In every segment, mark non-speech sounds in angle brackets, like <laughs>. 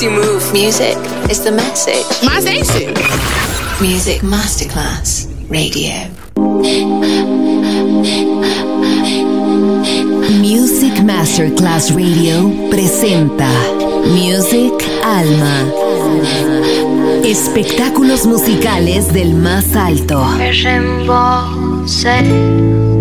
You move. Music is the message. My station. Music Masterclass Radio. Music Masterclass Radio presenta Music Alma. Espectáculos musicales del más alto.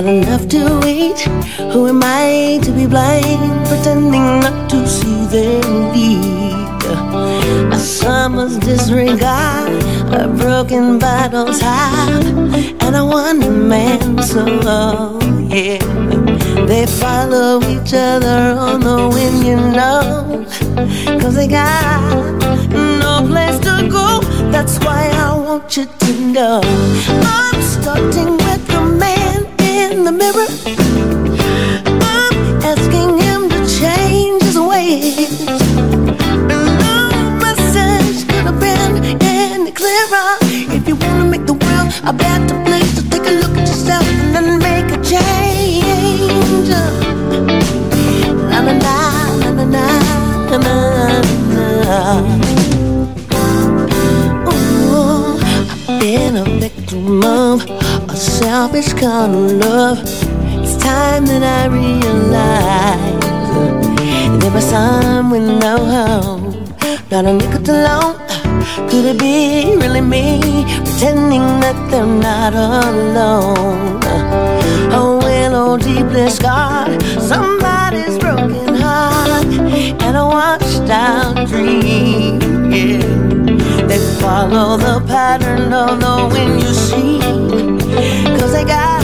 Not enough to eat. Who am I to be blind, pretending not to see their need? A summer's disregard, a broken bottle's heart, and a one man song. Yeah, they follow each other on the wind, you know, cause they got no place to go. That's why I want you to know I'm starting with the selfish kind of love. Time that I realize there was some with no home, not a nickel to loan. Could it be really me pretending that they're not alone? Oh, well, oh, deeply scarred, somebody's broken heart, and a washed out dream. Yeah. They follow the pattern of the wind you see. Cause they got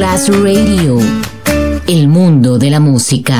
Masterclass Radio. El mundo de la música.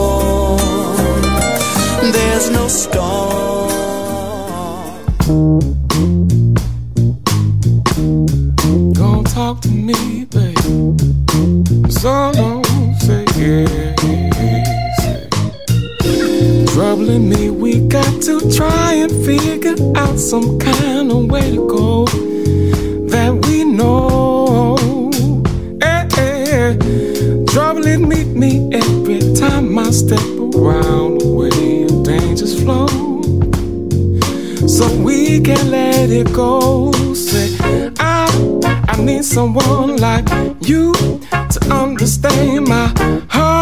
Don't talk to me, babe. So don't say easy. Troubling me, we got to try and figure out some kind of way so we can let it go. Say, I, I need someone like you to understand my heart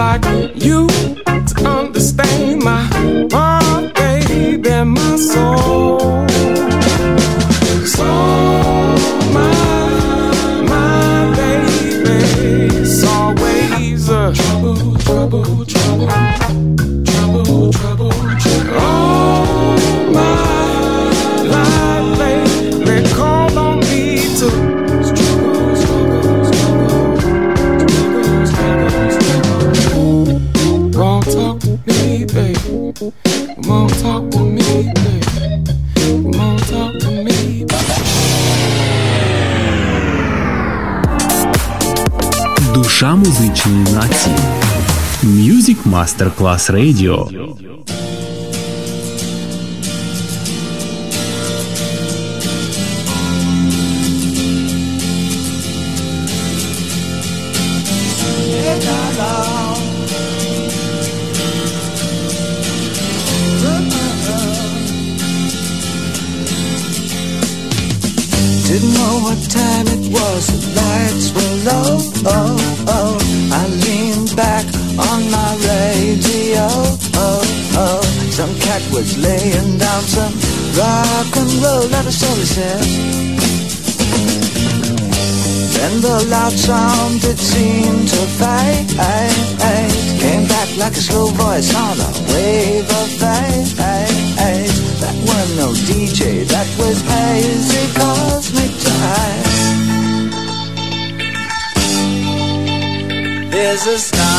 like you to understand my heart, baby, my soul. So my my baby's always a trouble, trouble. Мастер-класс радио. resistance.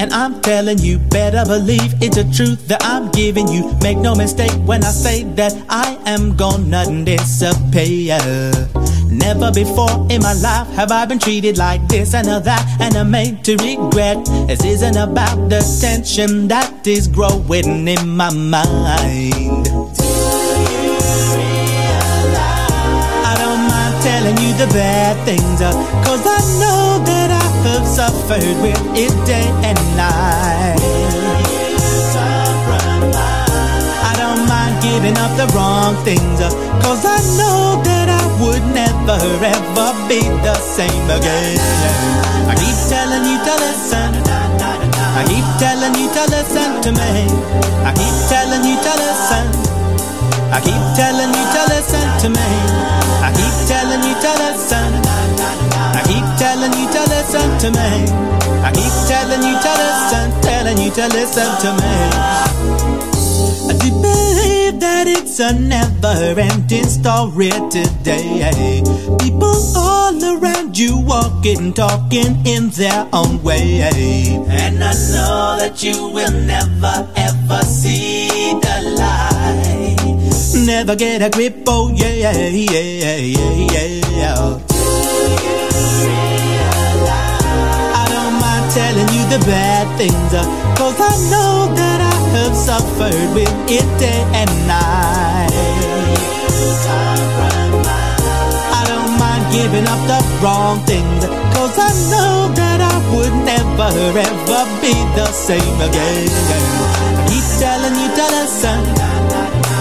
And I'm telling you, better believe it's the truth that I'm giving you. Make no mistake when I say that I am gonna disappear. Never before in my life have I been treated like this and that, and I'm made to regret. This isn't about the tension that is growing in my mind. I don't mind telling you the bad things, uh, cause I know that have suffered with it day and night. I don't mind giving up the wrong things, cause I know that I would never ever be the same again. I keep telling you to listen. I keep telling you to listen to me. I keep telling you to listen. I keep telling you to listen to me. I keep telling you to listen. I keep telling you to listen to me. I keep telling you to listen, telling you to listen to me. I do believe that it's a never ending story today. People all around you walking, talking in their own way. And I know that you will never ever see the light. Never get a grip, oh yeah, yeah, yeah, yeah, yeah, yeah. telling you the bad things, cause I know that I have suffered with it day and night. I don't mind giving up the wrong things, cause I know that I would never ever be the same again. I keep telling you to listen.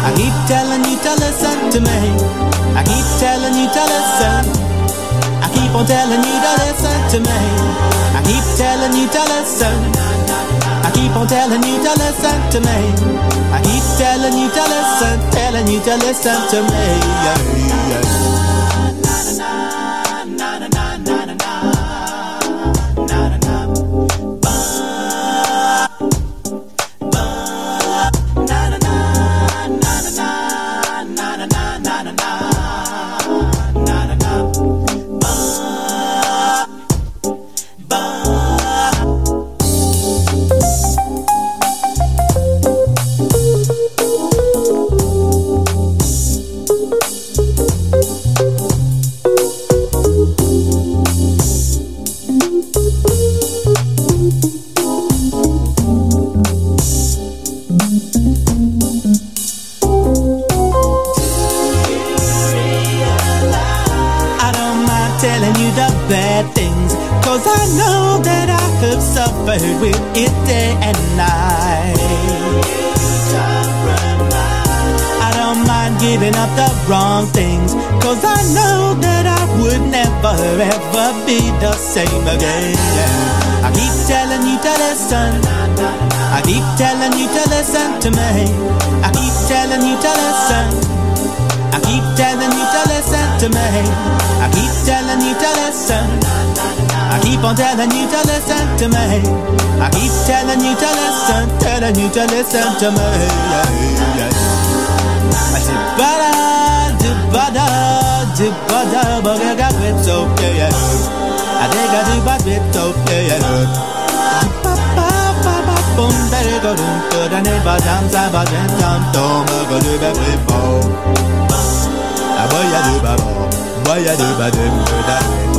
I keep telling you to listen to me. I keep telling you to listen. Keep on telling you to listen to me. I keep telling you to listen. I keep on telling you to listen to me. I keep telling you to listen, telling you to listen to me. Yeah, yeah. Listen. I keep telling you to listen to me. I keep telling you to listen. I keep telling you to listen to me. I keep telling you to listen. I keep on telling you to listen to me. I keep telling you to listen, telling you to listen to me. I said, bada, bada, bada, but I got it so yeah. I dig a deep a bit of yeah. I was in town, Tom, I go do the flip I boy,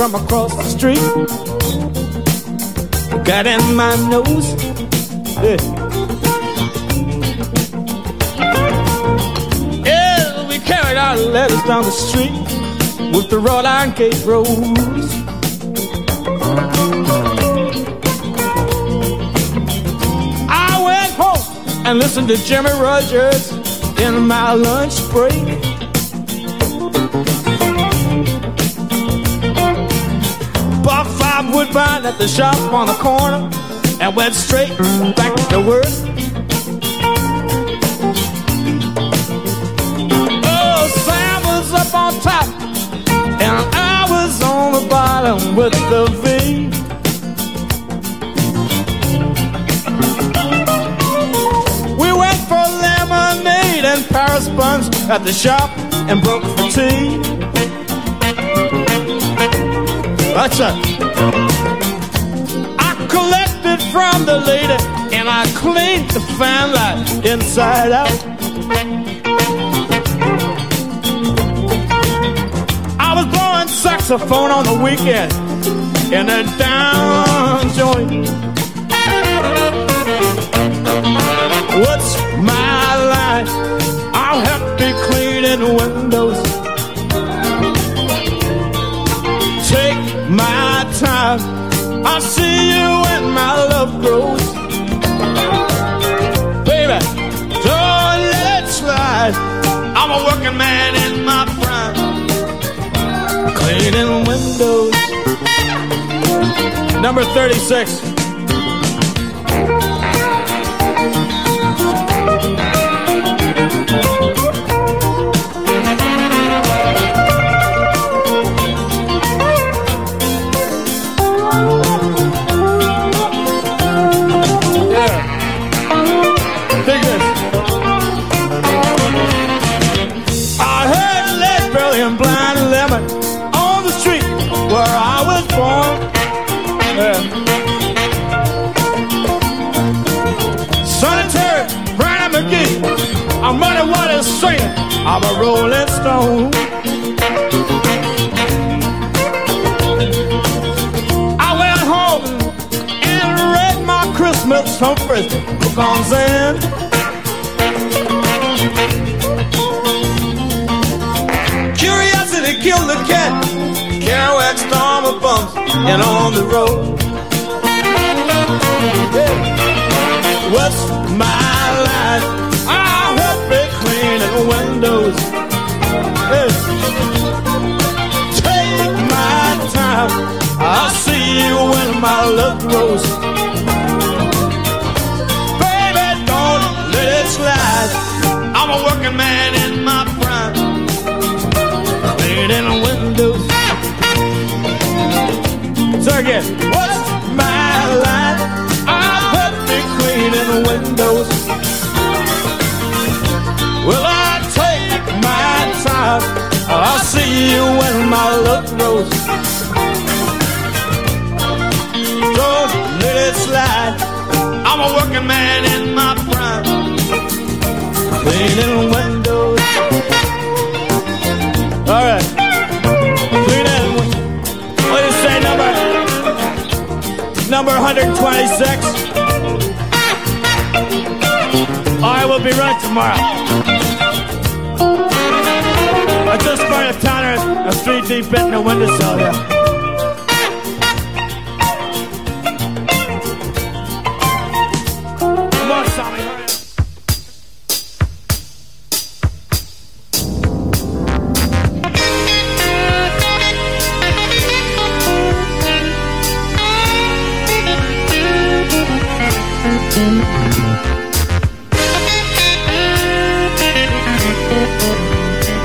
From across the street got in my nose. Yeah. Yeah, we carried our letters down the street with the wrought iron gate roads. I went home and listened to Jimmy Rogers in my lunch break. Five woodbine at the shop on the corner and went straight back to work. Oh, Sam was up on top and I was on the bottom with the V. We went for lemonade and Paris buns at the shop and broke for tea. That's it. I collected from the lady and I cleaned the fan light inside out. I was blowing saxophone on the weekend in a down joint. What's my life? I'll have to be clean and well. My love grows. Baby, don't let slide. I'm a working man in my prime. Cleaning windows. Number 36. I'm a rolling stone. I went home and read my Christmas Frisbee. Book on Zen. Curiosity killed the cat. Kerouac storm of bumps and on the road. My love grows. Baby, don't let it slide. I'm a working man in my prime cleaning windows. So again, what's my line? I'll help me cleaning windows. Well, I take my time. I'll see you when my love grows. It slide. I'm a working man in my prime, cleaning windows. All right. Clean it. What do you say, number? Number 126. I will be right tomorrow. I just burned a tanner a three deep in the windowsill here.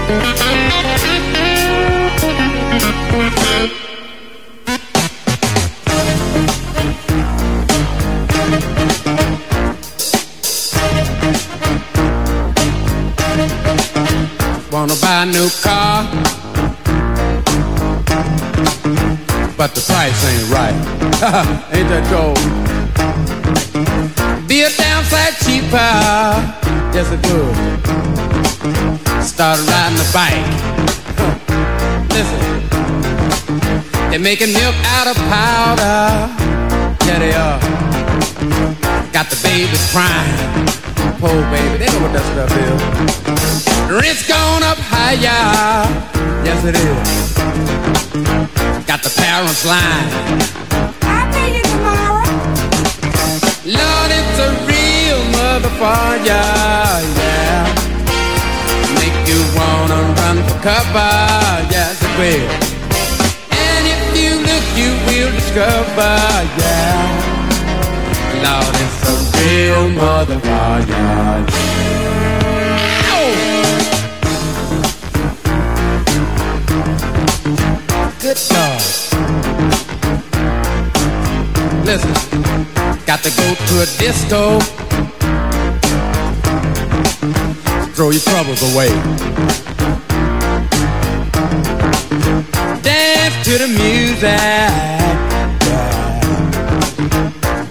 Wanna buy a new car, but the price ain't right. <laughs> ain't that cold? Be a downside cheaper, yes it would. Start riding a bike. Listen, they're making milk out of powder. Yeah, they are. Got the babies crying. Poor baby, they know what that stuff is. Rent's gone up higher. Yes, it is. Got the parents lying. I'll pay you tomorrow. Lord, it's a real motherfucker. Yeah. Wanna run for cover. Yes, it will. And if you look, you will discover. Yeah. Lord, it's a real motherfucker. Good God. Listen, got to go to a disco. throw your troubles away. Dance to the music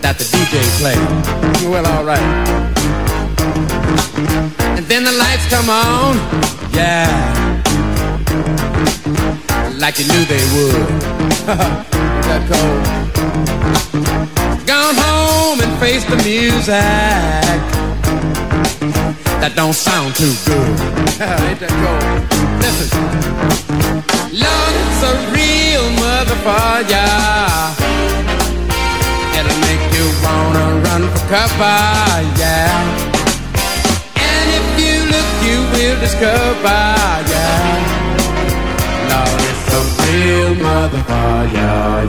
that the DJ plays. Well, alright. And then the lights come on, yeah, like you knew they would. <laughs> that cold. Gone home and face the music that don't sound too good. Ain't that cool? Listen. Love's a real motherfucker. It'll make you wanna run for cover, yeah. And if you look, you will discover, yeah. Love is a real motherfucker, yeah.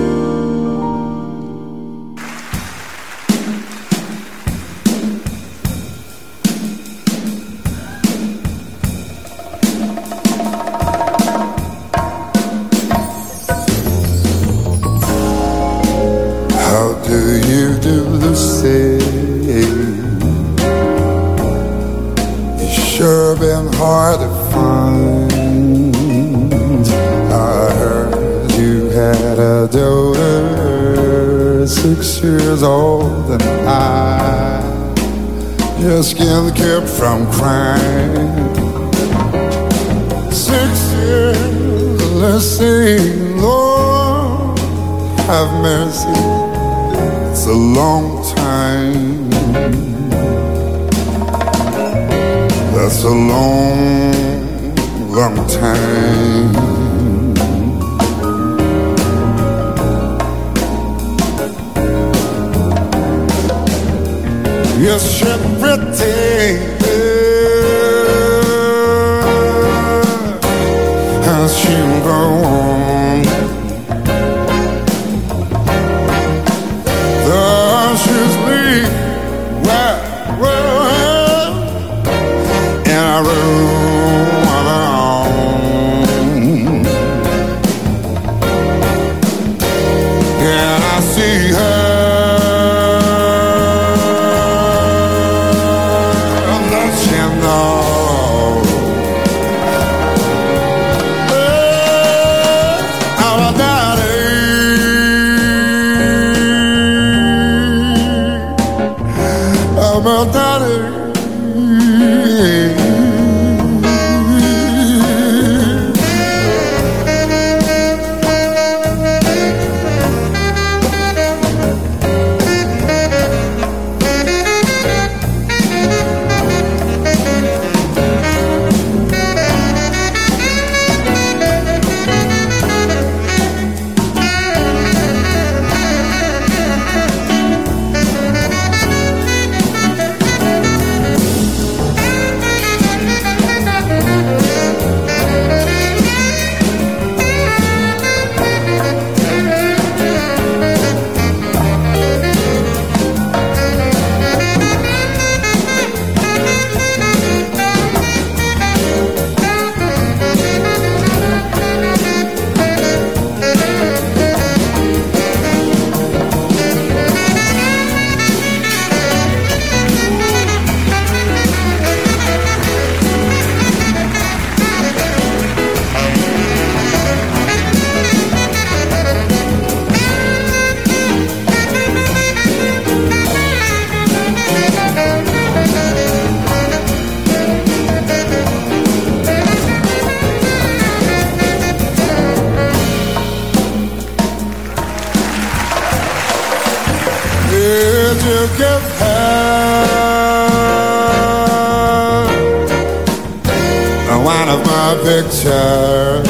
One of my pictures.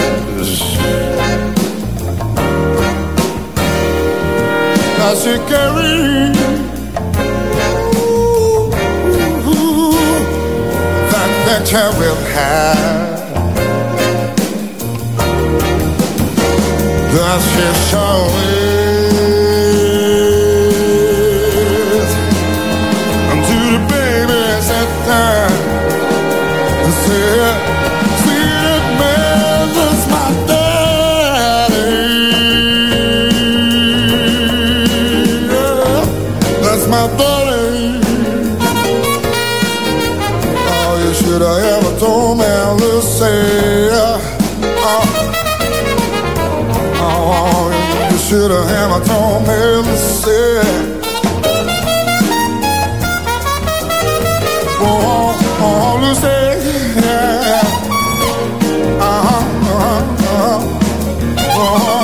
Now she carried that picture with her. That she showed should have ever told me, Lucy. Oh, oh, Lucy, yeah. Uh-huh, uh-huh, uh-huh.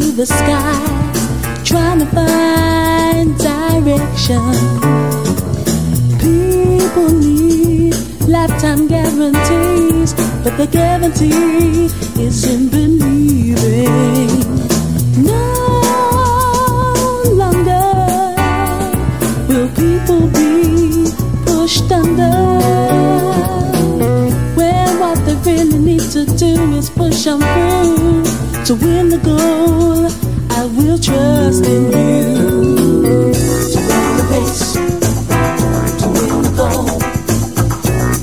To the sky, trying to find direction, people need lifetime guarantees, but the guarantee is in believing. No need to do is push on through to win the goal. I will trust in you. To the to win the goal,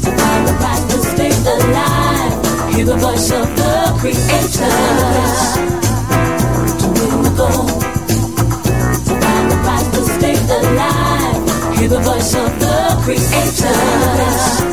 to find the to stay alive. Hear the voice of the Creator. To win the goal, to find the right to stay alive. Hear the voice of the Creator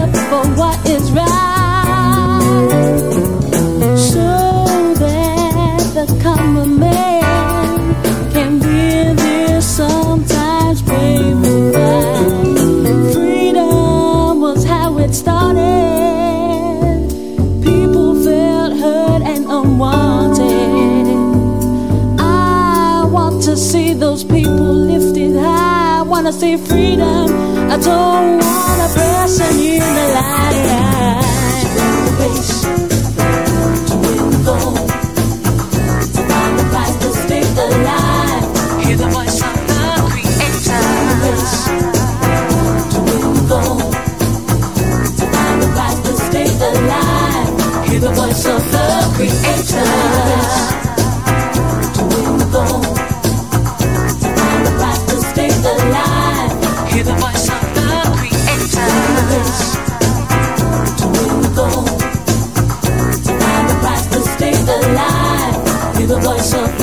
for what is right so that the common man can hear this sometimes painful fight. Freedom was how it started. People felt hurt and unwanted. I want to see those people lifted high. I wanna see freedom. Don't want a person in the light.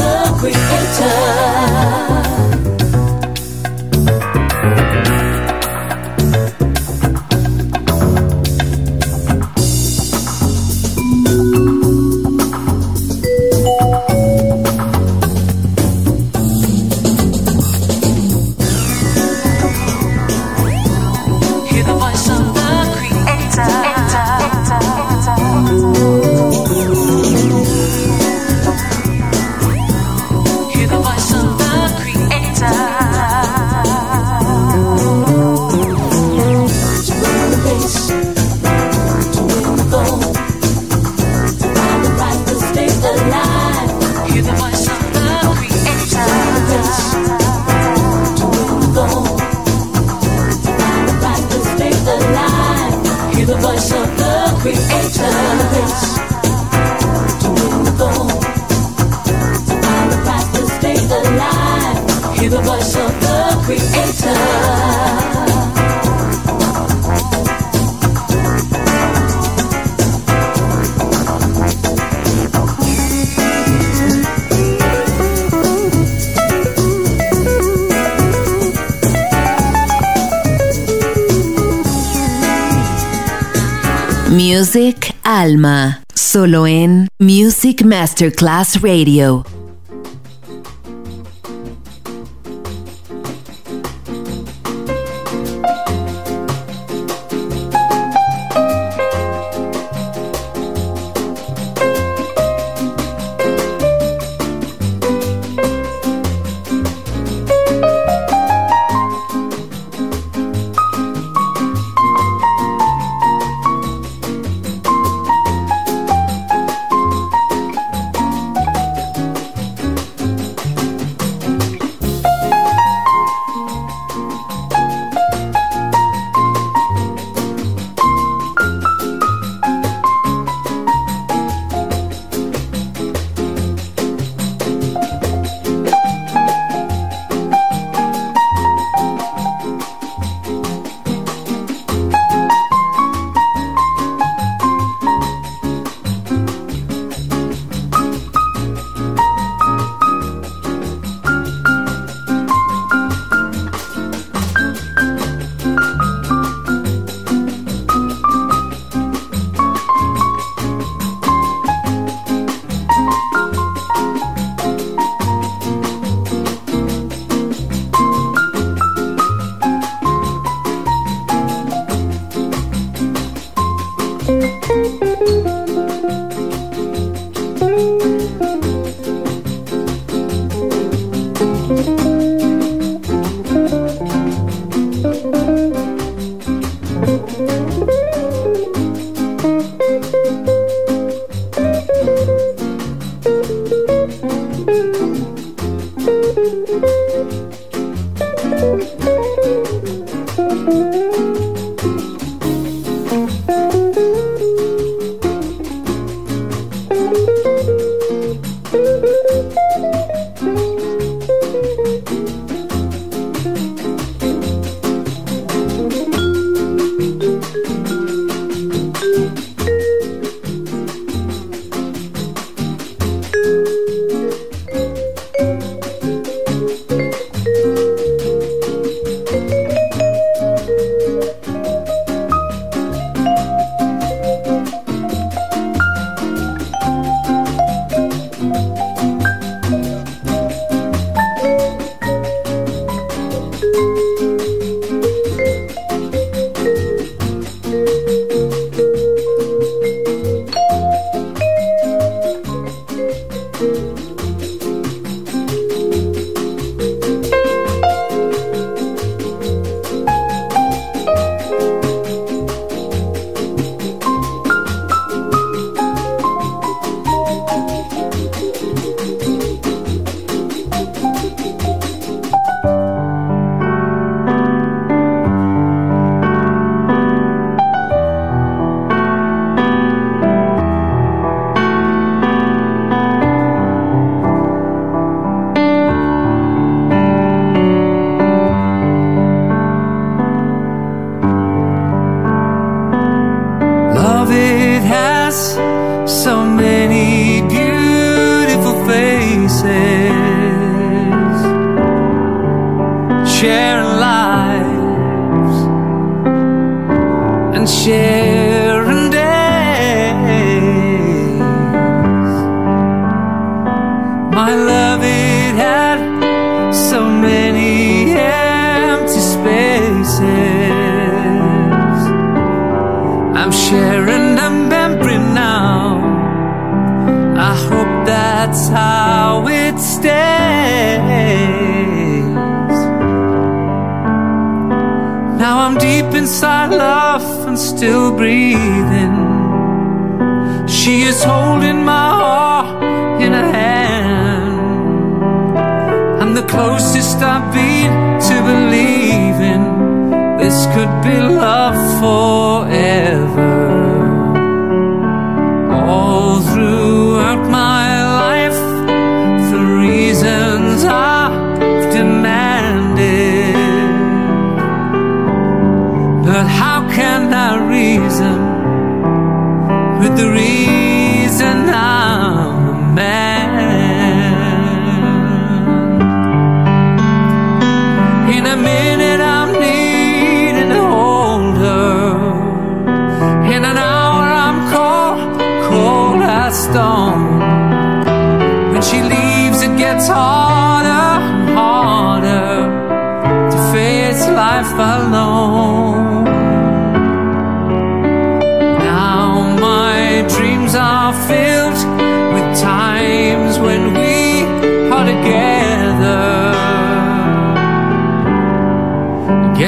The Creator. Masterclass Radio. I'm the closest I've been to believing This could be love forever. All throughout my life The reasons I've demanded. But how can I reason With the reason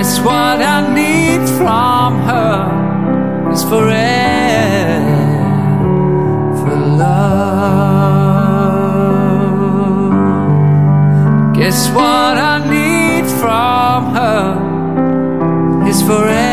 Guess what I need from her. Is forever love. Guess what I need from her? Is forever